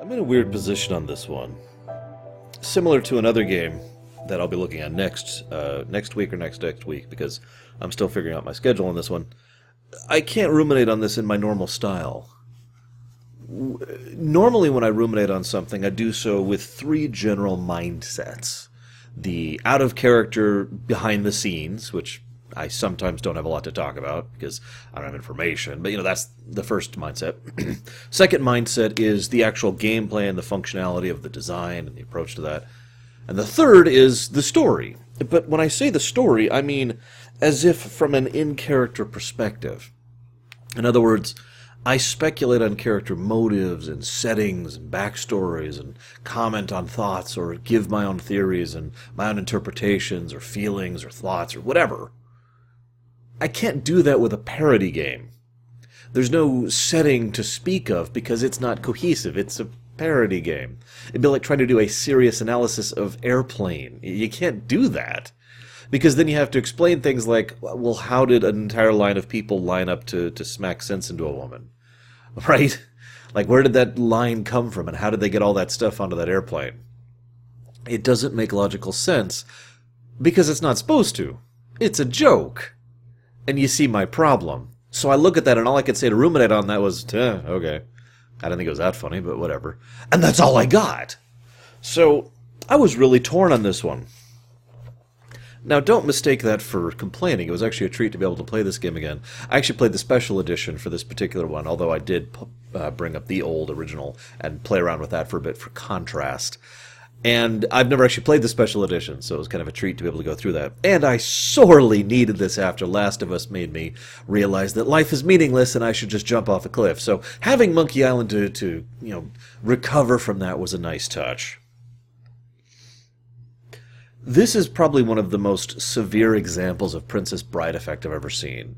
I'm in a weird position on this one. Similar to another game that I'll be looking at next uh, next week or next next week because I'm still figuring out my schedule on this one. I can't ruminate on this in my normal style. Normally, when I ruminate on something, I do so with three general mindsets the out of character behind the scenes, which I sometimes don't have a lot to talk about because I don't have information. But you know, that's the first mindset. Second mindset is the actual gameplay and the functionality of the design and the approach to that. And the third is the story. But when I say the story, I mean as if from an in character perspective. In other words, I speculate on character motives and settings and backstories and comment on thoughts or give my own theories and my own interpretations or feelings or thoughts or whatever. I can't do that with a parody game. There's no setting to speak of because it's not cohesive. It's a parody game. It'd be like trying to do a serious analysis of Airplane. You can't do that. Because then you have to explain things like, well, how did an entire line of people line up to, to smack sense into a woman? Right? Like, where did that line come from and how did they get all that stuff onto that airplane? It doesn't make logical sense because it's not supposed to. It's a joke and you see my problem. So I look at that, and all I could say to ruminate on that was, eh, okay. I didn't think it was that funny, but whatever. And that's all I got. So I was really torn on this one. Now, don't mistake that for complaining. It was actually a treat to be able to play this game again. I actually played the special edition for this particular one, although I did uh, bring up the old original and play around with that for a bit for contrast. And I've never actually played the special edition, so it was kind of a treat to be able to go through that. And I sorely needed this after Last of Us made me realize that life is meaningless and I should just jump off a cliff. So having Monkey Island to, to you know recover from that was a nice touch. This is probably one of the most severe examples of Princess Bride effect I've ever seen.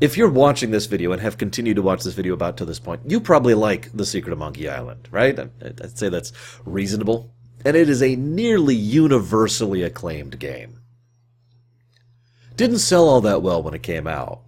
If you're watching this video and have continued to watch this video about to this point, you probably like The Secret of Monkey Island, right? I'd say that's reasonable and it is a nearly universally acclaimed game. Didn't sell all that well when it came out.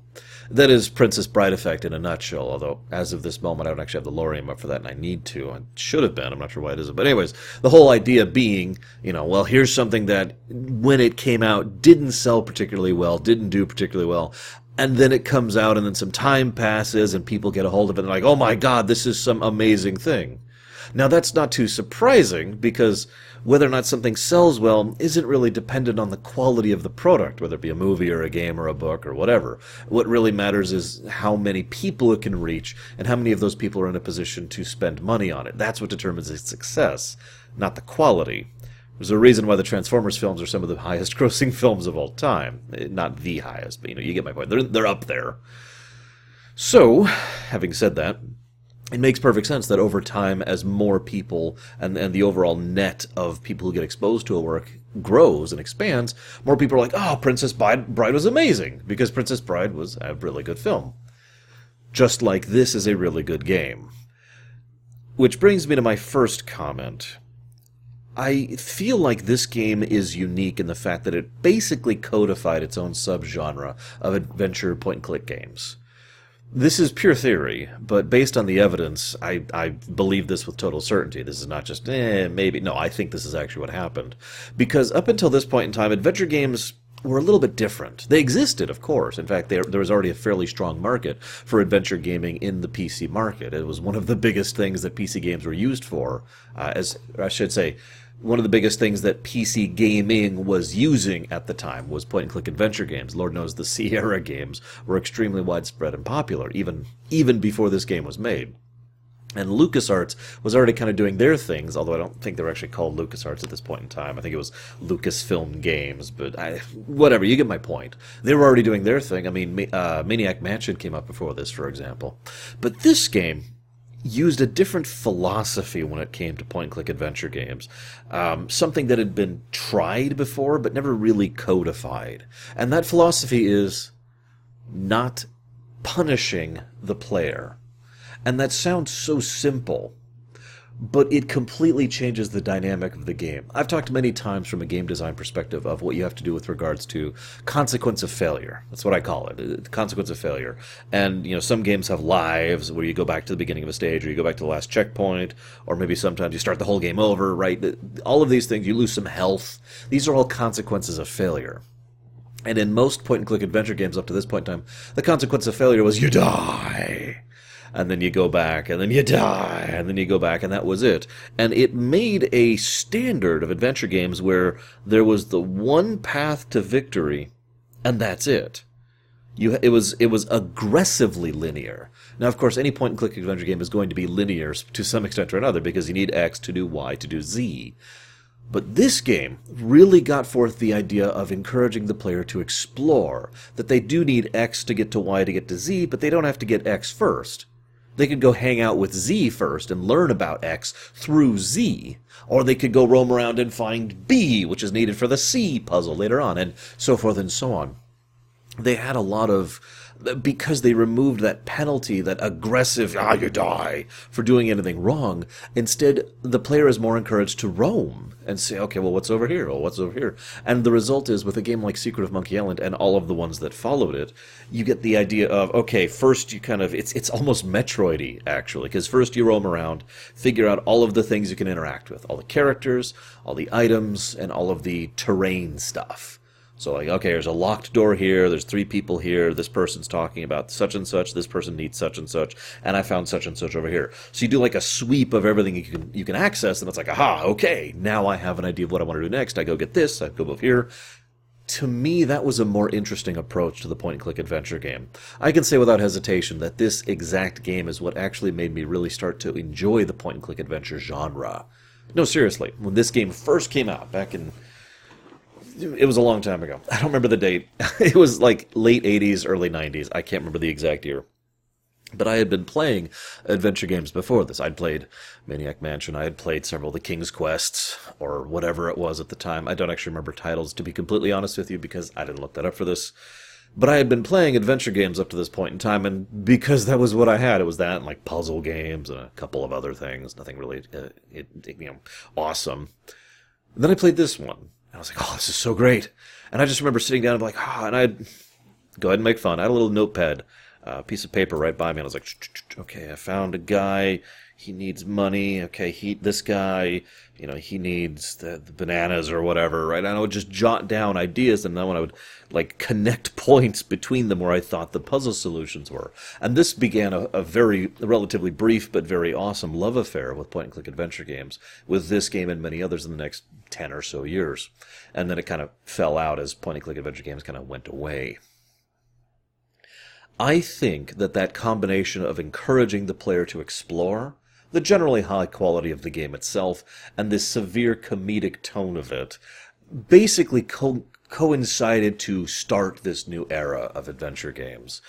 That is Princess Bride Effect in a nutshell, although as of this moment I don't actually have the Lorium up for that and I need to. I should have been, I'm not sure why it isn't. But anyways, the whole idea being, you know, well here's something that when it came out didn't sell particularly well, didn't do particularly well, and then it comes out and then some time passes and people get a hold of it and they're like, oh my god, this is some amazing thing. Now, that's not too surprising because whether or not something sells well isn't really dependent on the quality of the product, whether it be a movie or a game or a book or whatever. What really matters is how many people it can reach and how many of those people are in a position to spend money on it. That's what determines its success, not the quality. There's a reason why the Transformers films are some of the highest grossing films of all time. Eh, not the highest, but you know, you get my point. They're, they're up there. So, having said that, it makes perfect sense that over time, as more people and, and the overall net of people who get exposed to a work grows and expands, more people are like, oh, Princess Bride, was amazing, because Princess Bride was a really good film. Just like this is a really good game. Which brings me to my first comment. I feel like this game is unique in the fact that it basically codified its own subgenre of adventure point and click games. This is pure theory, but based on the evidence, I, I believe this with total certainty. This is not just, eh, maybe. No, I think this is actually what happened. Because up until this point in time, adventure games were a little bit different. They existed, of course. In fact, there, there was already a fairly strong market for adventure gaming in the PC market. It was one of the biggest things that PC games were used for, uh, as I should say, one of the biggest things that PC gaming was using at the time was point and click adventure games. Lord knows the Sierra games were extremely widespread and popular, even even before this game was made. And LucasArts was already kind of doing their things, although I don't think they were actually called LucasArts at this point in time. I think it was Lucasfilm Games, but I, whatever, you get my point. They were already doing their thing. I mean, uh, Maniac Mansion came up before this, for example. But this game used a different philosophy when it came to point click adventure games. Um, something that had been tried before, but never really codified. And that philosophy is not punishing the player. And that sounds so simple. But it completely changes the dynamic of the game. I've talked many times from a game design perspective of what you have to do with regards to consequence of failure. That's what I call it, the consequence of failure. And you know, some games have lives where you go back to the beginning of a stage, or you go back to the last checkpoint, or maybe sometimes you start the whole game over. Right? All of these things, you lose some health. These are all consequences of failure. And in most point and click adventure games up to this point in time, the consequence of failure was you die and then you go back, and then you die, and then you go back, and that was it. And it made a standard of adventure games where there was the one path to victory, and that's it. You, it was it was aggressively linear. Now, of course, any point and click adventure game is going to be linear to some extent or another because you need X to do Y to do Z. But this game really got forth the idea of encouraging the player to explore, that they do need X to get to Y to get to Z, but they don't have to get X first. They could go hang out with Z first and learn about X through Z. Or they could go roam around and find B, which is needed for the C puzzle later on, and so forth and so on. They had a lot of because they removed that penalty, that aggressive, ah, you die, for doing anything wrong. Instead, the player is more encouraged to roam and say, okay, well, what's over here? Well, what's over here? And the result is, with a game like Secret of Monkey Island and all of the ones that followed it, you get the idea of, okay, first you kind of, it's, it's almost Metroidy, actually, because first you roam around, figure out all of the things you can interact with, all the characters, all the items, and all of the terrain stuff. So like, okay, there's a locked door here. There's three people here. This person's talking about such and such. This person needs such and such, and I found such and such over here. So you do like a sweep of everything you can you can access, and it's like, aha, okay, now I have an idea of what I want to do next. I go get this. I go over here. To me, that was a more interesting approach to the point and click adventure game. I can say without hesitation that this exact game is what actually made me really start to enjoy the point and click adventure genre. No, seriously, when this game first came out back in it was a long time ago. I don't remember the date. it was like late 80s, early 90s. I can't remember the exact year. But I had been playing adventure games before this. I'd played Maniac Mansion. I had played several of the King's Quests, or whatever it was at the time. I don't actually remember titles, to be completely honest with you, because I didn't look that up for this. But I had been playing adventure games up to this point in time, and because that was what I had, it was that and like puzzle games and a couple of other things. Nothing really, uh, it, you know, awesome. And then I played this one, I was like, oh, this is so great. And I just remember sitting down and like, ah, oh, and I'd go ahead and make fun. I had a little notepad, a uh, piece of paper right by me, and I was like, okay, I found a guy. He needs money. Okay, he this guy, you know, he needs the, the bananas or whatever, right? And I would just jot down ideas, and then when I would like connect points between them where I thought the puzzle solutions were. And this began a, a very relatively brief but very awesome love affair with point and click adventure games, with this game and many others in the next 10 or so years. And then it kind of fell out as point and click adventure games kind of went away. I think that that combination of encouraging the player to explore, the generally high quality of the game itself, and this severe comedic tone of it, basically co- coincided to start this new era of adventure games.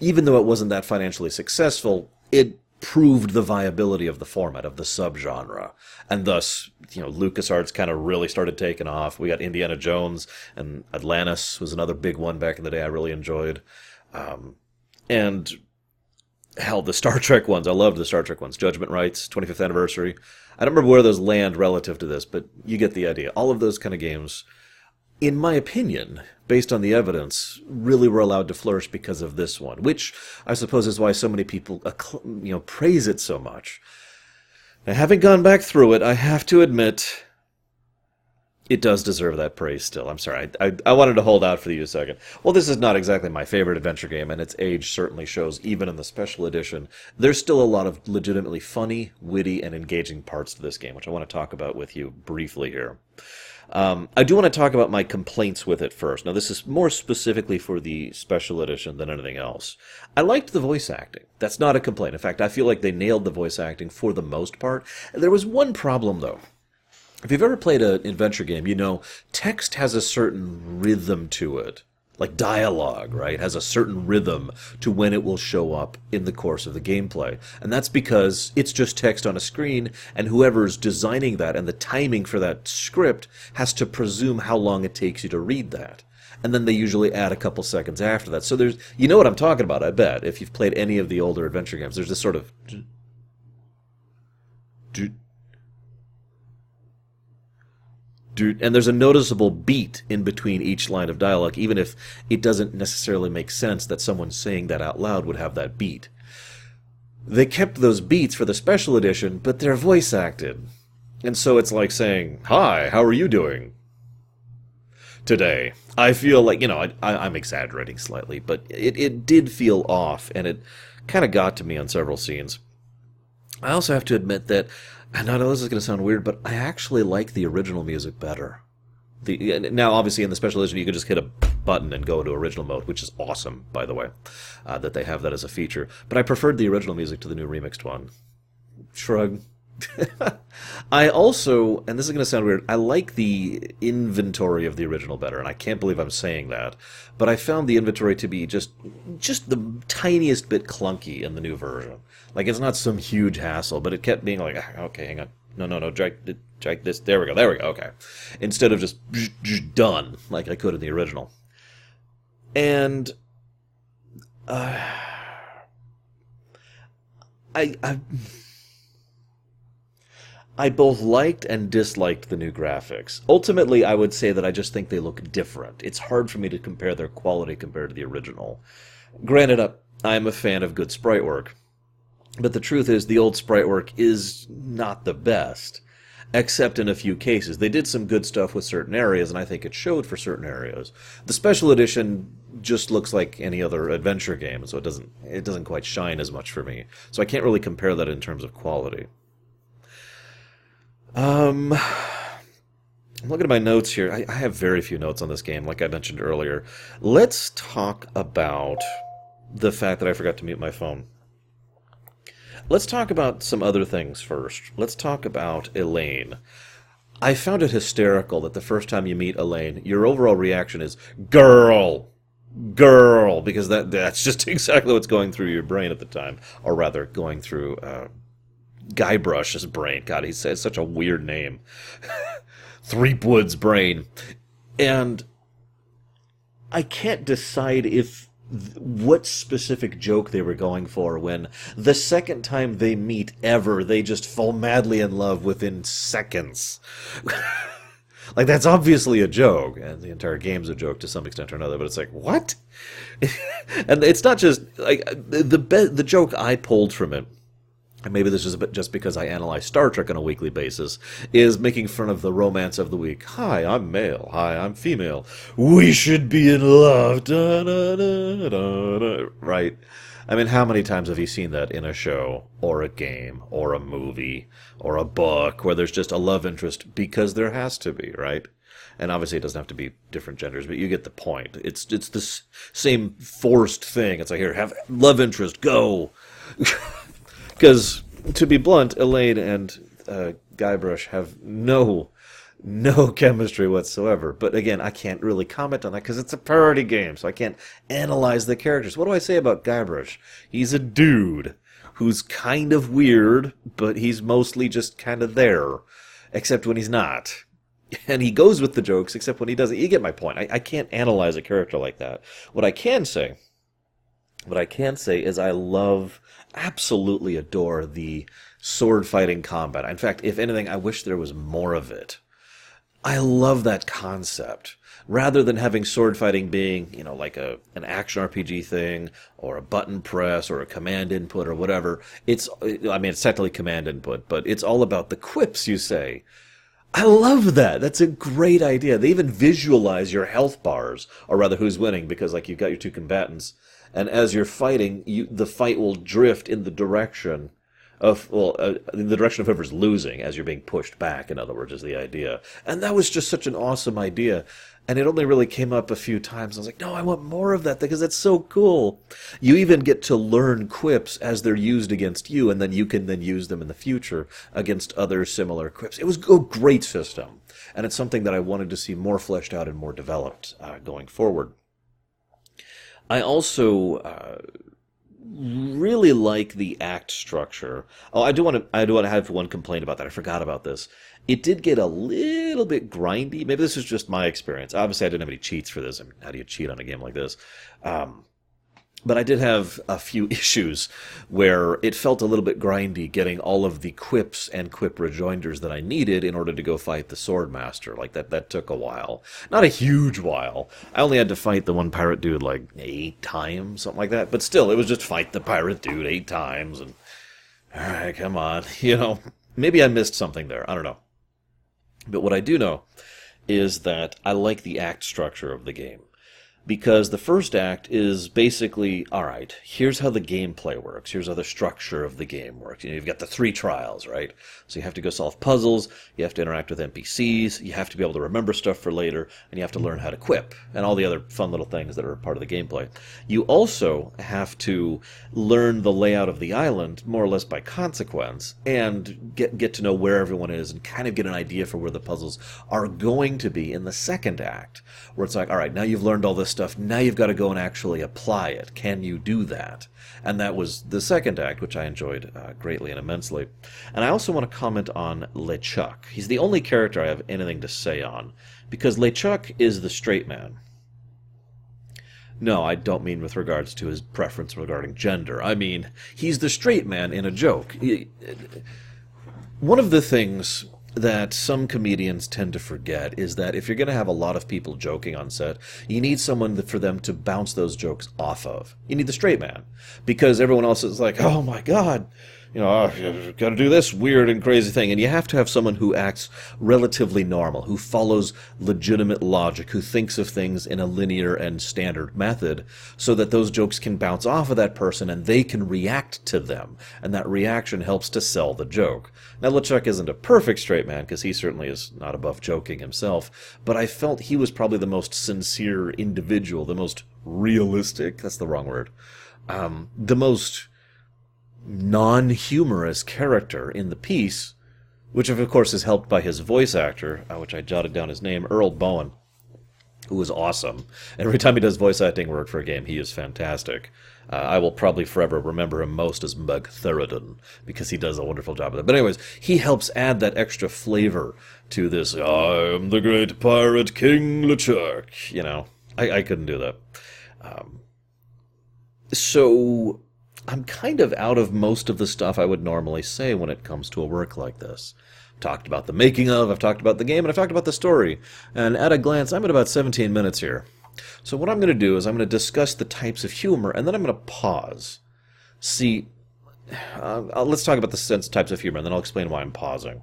Even though it wasn't that financially successful, it proved the viability of the format of the subgenre, and thus, you know, LucasArts kind of really started taking off. We got Indiana Jones and Atlantis was another big one back in the day. I really enjoyed, um, and hell, the Star Trek ones. I loved the Star Trek ones. Judgment Rites, 25th anniversary. I don't remember where those land relative to this, but you get the idea. All of those kind of games in my opinion, based on the evidence, really were allowed to flourish because of this one, which I suppose is why so many people, you know, praise it so much. Now, having gone back through it, I have to admit it does deserve that praise still. I'm sorry. I, I, I, wanted to hold out for you a second. Well, this is not exactly my favorite adventure game, and its age certainly shows, even in the special edition. There's still a lot of legitimately funny, witty, and engaging parts to this game, which I want to talk about with you briefly here. Um, I do want to talk about my complaints with it first. Now, this is more specifically for the special edition than anything else. I liked the voice acting. That's not a complaint. In fact, I feel like they nailed the voice acting for the most part. There was one problem, though. If you've ever played an adventure game, you know text has a certain rhythm to it like dialogue, right, has a certain rhythm to when it will show up in the course of the gameplay. And that's because it's just text on a screen, and whoever's designing that and the timing for that script has to presume how long it takes you to read that. And then they usually add a couple seconds after that. So there's, you know what I'm talking about, I bet, if you've played any of the older adventure games. There's this sort of dude, and there's a noticeable beat in between each line of dialogue, even if it doesn't necessarily make sense that someone saying that out loud would have that beat. They kept those beats for the special edition, but they're voice acted. And so it's like saying, Hi, how are you doing? Today. I feel like, you know, I, am exaggerating slightly, but it, it did feel off, and it kind of got to me on several scenes. I also have to admit that, I know this is going to sound weird, but I actually like the original music better. The, now, obviously, in the special edition, you can just hit a button and go into original mode, which is awesome, by the way, uh, that they have that as a feature. But I preferred the original music to the new remixed one. Shrug. I also, and this is going to sound weird, I like the inventory of the original better, and I can't believe I'm saying that. But I found the inventory to be just, just the tiniest bit clunky in the new version. Like it's not some huge hassle, but it kept being like, ah, okay, hang on, no, no, no, drag, drag this. There we go, there we go. Okay, instead of just done like I could in the original. And uh, I, I I both liked and disliked the new graphics. Ultimately, I would say that I just think they look different. It's hard for me to compare their quality compared to the original. Granted, uh, I'm a fan of good sprite work, but the truth is the old sprite work is not the best, except in a few cases. They did some good stuff with certain areas, and I think it showed for certain areas. The special edition just looks like any other adventure game, so it doesn't it doesn't quite shine as much for me. So I can't really compare that in terms of quality. Um, I'm looking at my notes here. I, I, have very few notes on this game, like I mentioned earlier. Let's talk about the fact that I forgot to mute my phone. Let's talk about some other things first. Let's talk about Elaine. I found it hysterical that the first time you meet Elaine, your overall reaction is "girl, girl," because that that's just exactly what's going through your brain at the time, or rather, going through uh, Guybrush's brain. God, he says such a weird name. Threepwood's brain. And I can't decide if what specific joke they were going for when the second time they meet ever, they just fall madly in love within seconds. like that's obviously a joke, and the entire game's a joke to some extent or another. But it's like what? and it's not just like the the, the joke I pulled from it and maybe this is just because I analyze Star Trek on a weekly basis, is making fun of the romance of the week. Hi, I'm male. Hi, I'm female. We should be in love. Da, da, da, right? I mean, how many times have you seen that in a show, or a game, or a movie, or a book, where there's just a love interest because there has to be, right? And obviously, it doesn't have to be different genders, but you get the point. It's it's this same forced thing. It's like here, have love interest, go. Because, to be blunt, Elaine and uh, Guybrush have no no chemistry whatsoever. But again, I can't really comment on that because it's a parody game, so I can't analyze the characters. What do I say about Guybrush? He's a dude who's kind of weird, but he's mostly just kind of there, except when he's not. And he goes with the jokes, except when he doesn't. You get my point. I, I can't analyze a character like that. What I can say, what I can say is I love absolutely adore the sword fighting combat. In fact, if anything, I wish there was more of it. I love that concept. Rather than having sword fighting being, you know, like a an action RPG thing or a button press or a command input or whatever, it's I mean it's technically command input, but it's all about the quips you say. I love that. That's a great idea. They even visualize your health bars, or rather who's winning, because like you've got your two combatants and as you're fighting, you, the fight will drift in the direction of well, uh, in the direction of whoever's losing as you're being pushed back. In other words, is the idea, and that was just such an awesome idea. And it only really came up a few times. I was like, no, I want more of that because that's so cool. You even get to learn quips as they're used against you, and then you can then use them in the future against other similar quips. It was a great system, and it's something that I wanted to see more fleshed out and more developed uh, going forward. I also uh, really like the act structure. Oh, I do want to. I do want to have one complaint about that. I forgot about this. It did get a little bit grindy. Maybe this is just my experience. Obviously, I didn't have any cheats for this. I mean, how do you cheat on a game like this? Um, but I did have a few issues where it felt a little bit grindy getting all of the quips and quip rejoinders that I needed in order to go fight the Swordmaster. Like that, that took a while. Not a huge while. I only had to fight the one pirate dude like eight times, something like that. But still, it was just fight the pirate dude eight times and, alright, come on. You know, maybe I missed something there. I don't know. But what I do know is that I like the act structure of the game because the first act is basically all right here's how the gameplay works. Here's how the structure of the game works. You know, you've got the three trials right? So you have to go solve puzzles you have to interact with npcs you have to be able to remember stuff for later and you have to learn how to quip and all the other fun little things that are part of the gameplay. You also have to learn the layout of the island more or less by consequence and get get to know where everyone is and kind of get an idea for where the puzzles are going to be in the second act where it's like all right now you've learned all this stuff. Now you've got to go and actually apply it. Can you do that? And that was the second act, which I enjoyed uh, greatly and immensely. And I also want to comment on LeChuck. He's the only character I have anything to say on, because LeChuck is the straight man. No, I don't mean with regards to his preference regarding gender. I mean, he's the straight man in a joke. One of the things that some comedians tend to forget is that if you're going to have a lot of people joking on set, you need someone for them to bounce those jokes off of. You need the straight man because everyone else is like, "Oh my god, you know, oh, got to do this weird and crazy thing. And you have to have someone who acts relatively normal, who follows legitimate logic, who thinks of things in a linear and standard method, so that those jokes can bounce off of that person and they can react to them. And that reaction helps to sell the joke. Now, LeChuck isn't a perfect straight man, because he certainly is not above joking himself, but I felt he was probably the most sincere individual, the most realistic, that's the wrong word, um, the most non humorous character in the piece, which of course is helped by his voice actor, uh, which I jotted down his name, Earl Boen, who is awesome. Every time he does voice acting work for a game, he is fantastic. Uh, I will probably forever remember him most as Mug Theridon because he does a wonderful job of it. But anyways, he helps add that extra flavor to this. I am the great pirate King LeChuck. You know, I, I couldn't do that. Um, so I'm kind of out of most of the stuff I would normally say when it comes to a work like this. Talked about the making of, I've talked about the game, and I've talked about the story. And at a glance, I'm at about 17 minutes here. So what I'm going to do is I'm going to discuss the types of humor, and then I'm going to pause. See, uh, let's talk about the sense types of humor, and then I'll explain why I'm pausing.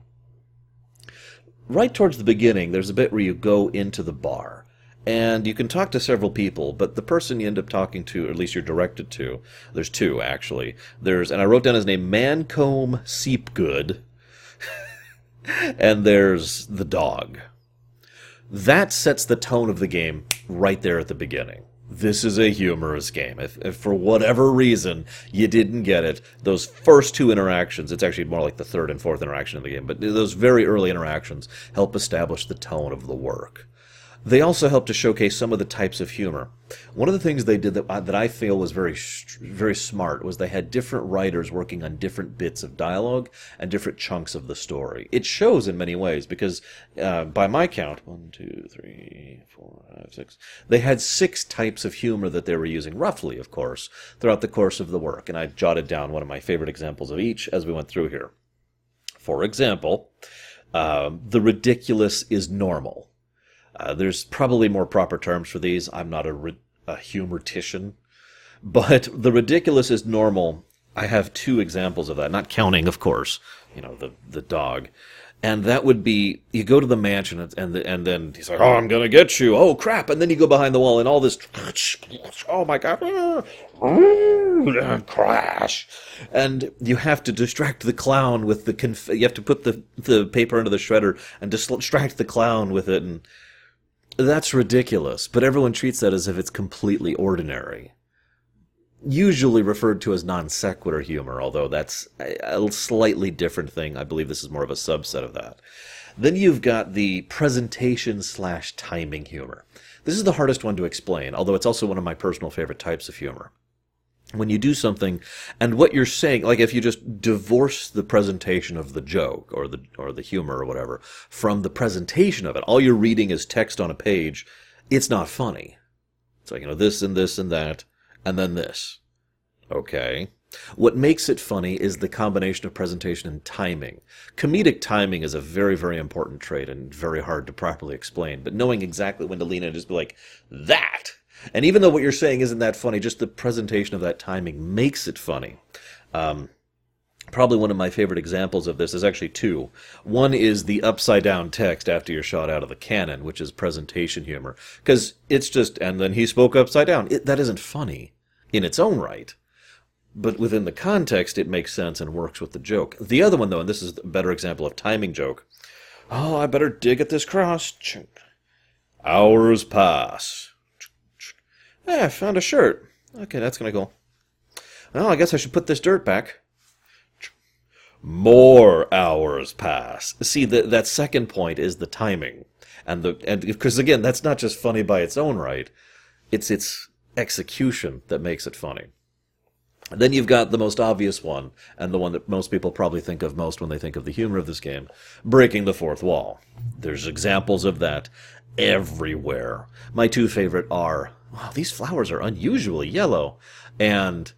Right towards the beginning, there's a bit where you go into the bar and you can talk to several people, but the person you end up talking to, or at least you're directed to, there's two actually. There's, and I wrote down his name, Mancomb Seepgood, and there's the dog. That sets the tone of the game right there at the beginning. This is a humorous game. If, if, for whatever reason you didn't get it, those first two interactions, it's actually more like the third and fourth interaction of the game, but those very early interactions help establish the tone of the work. They also help to showcase some of the types of humor. One of the things they did that, uh, that I feel was very very smart was they had different writers working on different bits of dialogue and different chunks of the story. It shows in many ways because, uh, by my count, one, two, three, four, five, six, they had six types of humor that they were using, roughly, of course, throughout the course of the work. And I jotted down one of my favorite examples of each as we went through here. For example, uh, the ridiculous is normal. Uh, there's probably more proper terms for these. I'm not a, a humortician. But the ridiculous is normal. I have two examples of that, not counting, of course, you know, the, the dog. And that would be you go to the mansion and and, and then he's like, "Oh, I'm gonna get you!" Oh crap! And then you go behind the wall and all this, oh my god, crash! And you have to distract the clown with the conf- you have to put the the paper into the shredder and distract the clown with it and that's ridiculous, but everyone treats that as if it's completely ordinary. Usually referred to as non sequitur humor, although that's a slightly different thing. I believe this is more of a subset of that. Then you've got the presentation slash timing humor. This is the hardest one to explain, although it's also one of my personal favorite types of humor when you do something and what you're saying like if you just divorce the presentation of the joke or the or the humor or whatever from the presentation of it all you're reading is text on a page it's not funny like you know this and this and that and then this. Okay. What makes it funny is the combination of presentation and timing. Comedic timing is a very, very important trait and very hard to properly explain, but knowing exactly when to lean in and just be like, that! And even though what you're saying isn't that funny, just the presentation of that timing makes it funny. Um, probably one of my favorite examples of this is actually two. One is the upside down text after you're shot out of the cannon, which is presentation humor. Because it's just, and then he spoke upside down. It, that isn't funny in its own right but within the context, it makes sense and works with the joke. The other one, though, and this is a better example of timing joke. Oh, I better dig at this cross. Hours pass. I found a shirt. Okay, that's gonna go. Well, I guess I should put this dirt back. More hours pass. See, the, that second point is the timing, and the and because again, that's not just funny by its own right. It's its execution that makes it funny. Then you've got the most obvious one, and the one that most people probably think of most when they think of the humor of this game breaking the fourth wall. There's examples of that everywhere. My two favorite are wow, these flowers are unusually yellow, and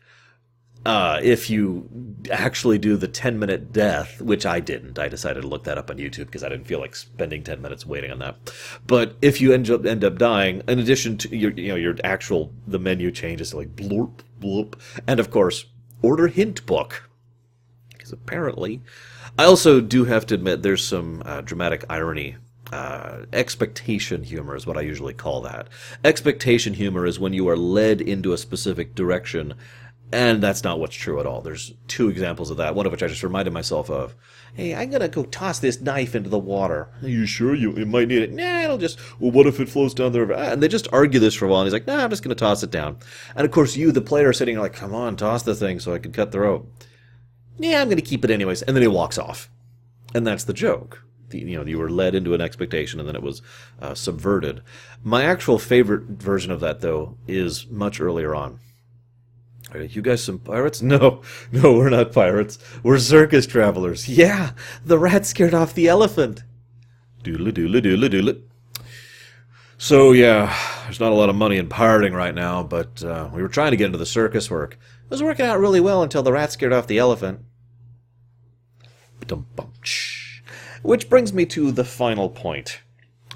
uh, if you actually do the 10 minute death, which I didn't, I decided to look that up on YouTube because I didn't feel like spending 10 minutes waiting on that. But if you end up end up dying, in addition to your you know your actual the menu changes to like blurp blurp, and of course order hint book because apparently, I also do have to admit there's some uh, dramatic irony uh, expectation humor is what I usually call that. Expectation humor is when you are led into a specific direction and that's not what's true at all. There's two examples of that, one of which I just reminded myself of. Hey, I'm gonna go toss this knife into the water. Are you sure you, you might need it? Nah, it'll just, well, what if it flows down the river? And they just argue this for a while, and he's like, nah, I'm just gonna toss it down. And of course, you, the player, are sitting like, come on, toss the thing so I can cut the rope. Yeah, I'm gonna keep it anyways. And then he walks off. And that's the joke. You know, you were led into an expectation and then it was uh, subverted. My actual favorite version of that, though, is much earlier on. Are you guys some pirates? No, no, we're not pirates. We're circus travelers. Yeah, the rat scared off the elephant. Doodle doodle doodle doodle. So yeah, there's not a lot of money in pirating right now, but uh, we were trying to get into the circus work. It was working out really well until the rat scared off the elephant. Which brings me to the final point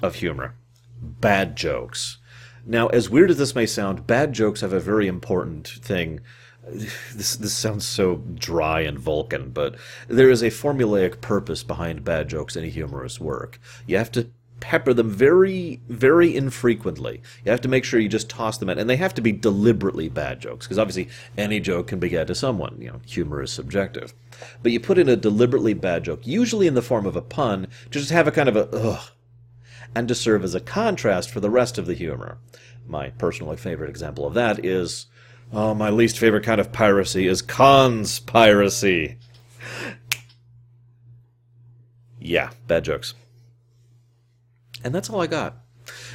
of humor: bad jokes. Now, as weird as this may sound, bad jokes have a very important thing. This this sounds so dry and Vulcan, but there is a formulaic purpose behind bad jokes in a humorous work. You have to pepper them very, very infrequently. You have to make sure you just toss them in, and they have to be deliberately bad jokes, because obviously any joke can be bad to someone. You know, humor is subjective. But you put in a deliberately bad joke, usually in the form of a pun, to just have a kind of a ugh and to serve as a contrast for the rest of the humor. My personally favorite example of that is oh, my least favorite kind of piracy is cons piracy. Yeah, bad jokes. And that's all I got.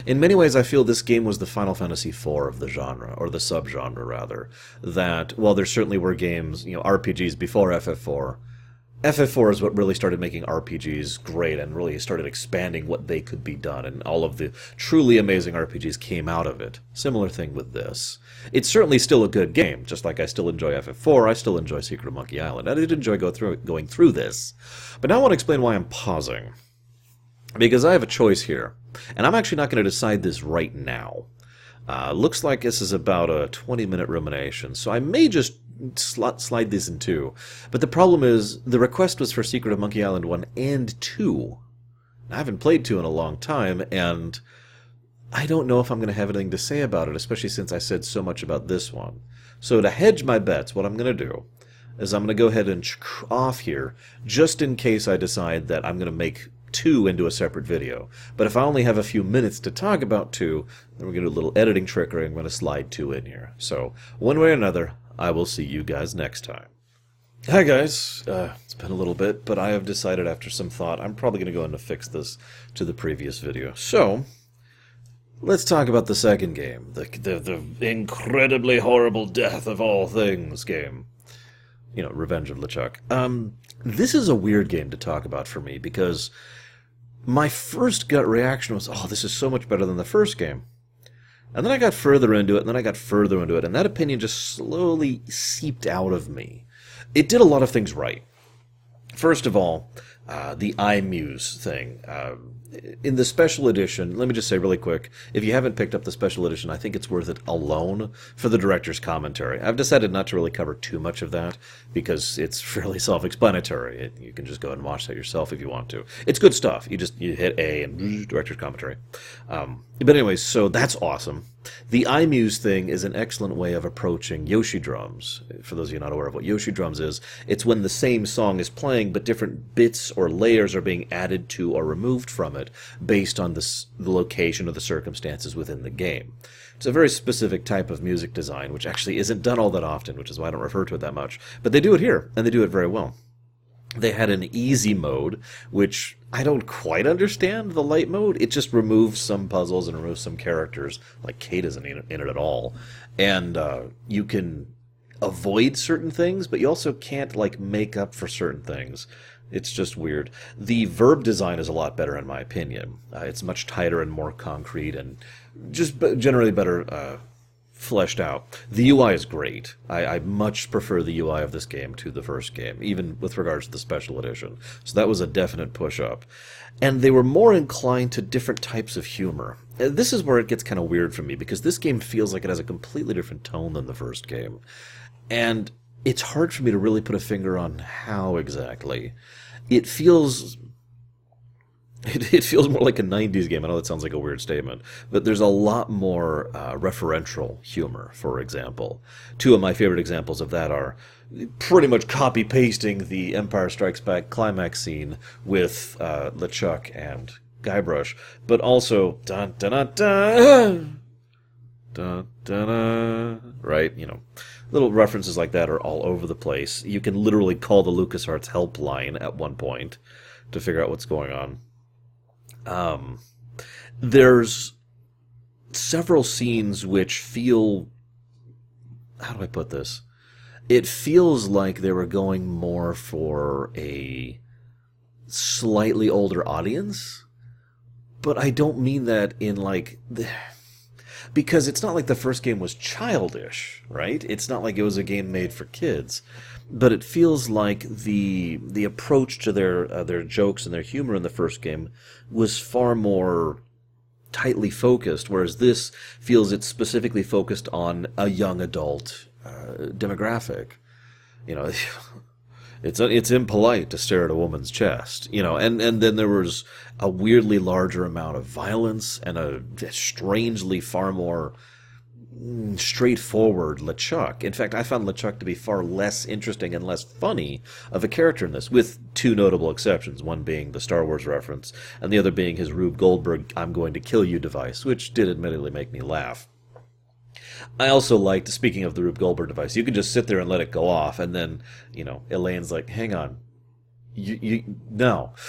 In many ways, I feel this game was the Final Fantasy IV of the genre, or the subgenre, rather. That, while there certainly were games, you know, RPGs before FF4, FF4 is what really started making RPGs great and really started expanding what they could be done, and all of the truly amazing RPGs came out of it. Similar thing with this. It's certainly still a good game, just like I still enjoy FF4, I still enjoy Secret of Monkey Island. I did enjoy go through, going through this. But now I want to explain why I'm pausing. Because I have a choice here, and I'm actually not going to decide this right now. Uh, looks like this is about a 20 minute rumination, so I may just slide these in two. But the problem is, the request was for Secret of Monkey Island 1 and 2. I haven't played 2 in a long time, and I don't know if I'm going to have anything to say about it, especially since I said so much about this one. So to hedge my bets, what I'm going to do is I'm going to go ahead and off here, just in case I decide that I'm going to make 2 into a separate video. But if I only have a few minutes to talk about 2, then we're going to do a little editing trickery. I'm going to slide 2 in here. So, one way or another, I will see you guys next time. Hi guys, uh, it's been a little bit, but I have decided after some thought I'm probably going to go in to fix this to the previous video. So, let's talk about the second game, the, the, the incredibly horrible death of all things game. You know, Revenge of LeChuck. Um, this is a weird game to talk about for me because my first gut reaction was, oh, this is so much better than the first game. And then I got further into it, and then I got further into it, and that opinion just slowly seeped out of me. It did a lot of things right. First of all, uh, the iMuse thing. Uh, in the special edition, let me just say really quick if you haven't picked up the special edition, I think it's worth it alone for the director's commentary. I've decided not to really cover too much of that because it's fairly self explanatory. You can just go and watch that yourself if you want to. It's good stuff. You just you hit A and director's commentary. Um, but, anyways, so that's awesome. The iMuse thing is an excellent way of approaching Yoshi drums. For those of you not aware of what Yoshi drums is, it's when the same song is playing, but different bits or layers are being added to or removed from it based on the, the location or the circumstances within the game. It's a very specific type of music design, which actually isn't done all that often, which is why I don't refer to it that much. But they do it here, and they do it very well. They had an easy mode, which I don't quite understand the light mode. It just removes some puzzles and removes some characters. Like Kate isn't in it at all. And uh, you can avoid certain things, but you also can't like make up for certain things. It's just weird. The verb design is a lot better, in my opinion. Uh, it's much tighter and more concrete, and just generally better uh, fleshed out. The UI is great. I, I, much prefer the UI of this game to the first game, even with regards to the special edition. So that was a definite push up. And they were more inclined to different types of humor. Uh, this is where it gets kind of weird for me because this game feels like it has a completely different tone than the first game. And it's hard for me to really put a finger on how exactly. It feels it, it, feels more like a 90s game. I know that sounds like a weird statement, but there's a lot more uh, referential humor, for example. Two of my favorite examples of that are pretty much copy pasting the Empire Strikes Back climax scene with uh, LeChuck and Guybrush, but also dun dun dun dun. Dun, dun, dun, right? You know, little references like that are all over the place. You can literally call the LucasArts helpline at one point to figure out what's going on. Um, there's several scenes which feel how do I put this? It feels like they were going more for a slightly older audience, but I don't mean that in like because it's not like the first game was childish, right? It's not like it was a game made for kids but it feels like the the approach to their uh, their jokes and their humor in the first game was far more tightly focused, whereas this feels it's specifically focused on a young adult uh, demographic. You know, it's it's impolite to stare at a woman's chest. You know, and and then there was a weirdly larger amount of violence and a strangely far more mm, straightforward LeChuck. In fact, I found LeChuck to be far less interesting and less funny of a character in this, with two notable exceptions, one being the Star Wars reference, and the other being his Rube Goldberg I'm going to kill you device, which did admittedly make me laugh. I also liked, speaking of the Rube Goldberg device, you can just sit there and let it go off, and then, you know, Elaine's like, hang on. You, you, no.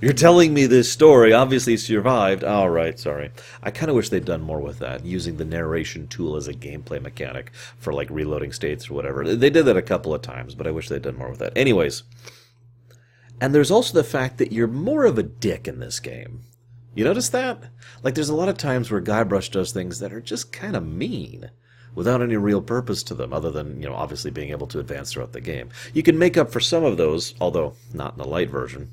You're telling me this story. Obviously, survived. All right, sorry. I kind of wish they'd done more with that, using the narration tool as a gameplay mechanic for like reloading states or whatever. They did that a couple of times, but I wish they'd done more with that. Anyways, and there's also the fact that you're more of a dick in this game. You notice that? Like, there's a lot of times where Guybrush does things that are just kind of mean without any real purpose to them other than, you know, obviously being able to advance throughout the game. You can make up for some of those, although not in the light version.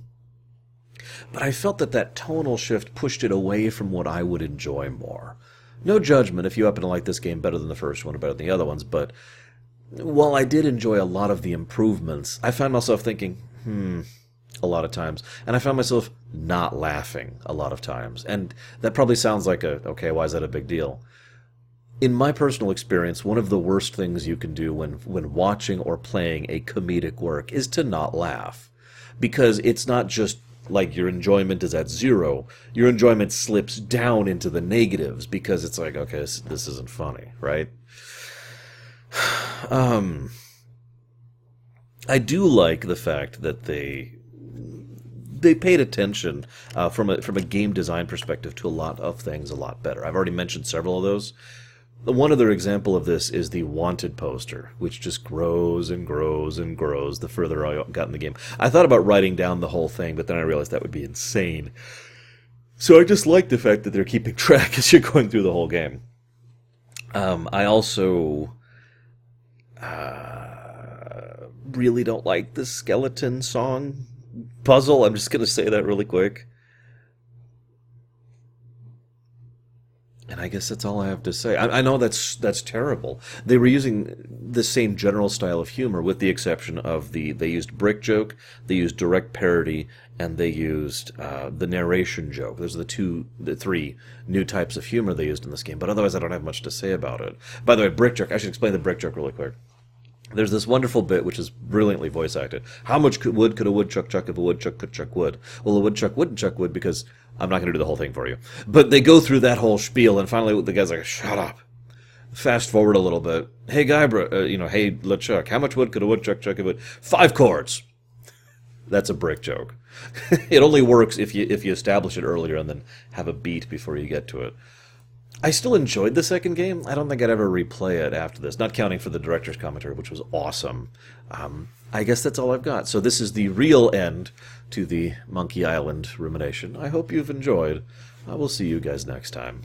But I felt that that tonal shift pushed it away from what I would enjoy more. No judgment if you happen to like this game better than the first one or better than the other ones, but while I did enjoy a lot of the improvements, I found myself thinking, hmm, a lot of times. And I found myself not laughing a lot of times. And that probably sounds like a, okay, why is that a big deal? In my personal experience, one of the worst things you can do when, when watching or playing a comedic work is to not laugh. Because it's not just like your enjoyment is at zero, your enjoyment slips down into the negatives because it's like, okay, this, this isn't funny, right? Um, I do like the fact that they they paid attention uh, from a from a game design perspective to a lot of things a lot better. I've already mentioned several of those. One other example of this is the wanted poster, which just grows and grows and grows the further I got in the game. I thought about writing down the whole thing, but then I realized that would be insane. So I just like the fact that they're keeping track as you're going through the whole game. Um, I also uh, really don't like the skeleton song puzzle. I'm just going to say that really quick. And I guess that's all I have to say. I, I, know that's that's terrible. They were using the same general style of humor, with the exception of the they used brick joke, they used direct parody, and they used uh, the narration joke. Those are the two, the three new types of humor they used in this game. But otherwise, I don't have much to say about it. By the way, brick joke. I should explain the brick joke really quick. There's this wonderful bit which is brilliantly voice acted. How much could, wood could a woodchuck chuck if a woodchuck could chuck wood? Well, a woodchuck wouldn't chuck wood because I'm not going to do the whole thing for you. But they go through that whole spiel, and finally the guy's like, "Shut up." Fast forward a little bit. Hey, guy, bro, uh, you know, hey, LeChuck, how much wood could a woodchuck chuck if it? Five cords. That's a brick joke. it only works if you if you establish it earlier and then have a beat before you get to it. I still enjoyed the second game. I don't think I'd ever replay it after this, not counting for the director's commentary, which was awesome. Um, I guess that's all I've got. So this is the real end to the Monkey Island rumination. I hope you've enjoyed. I will see you guys next time.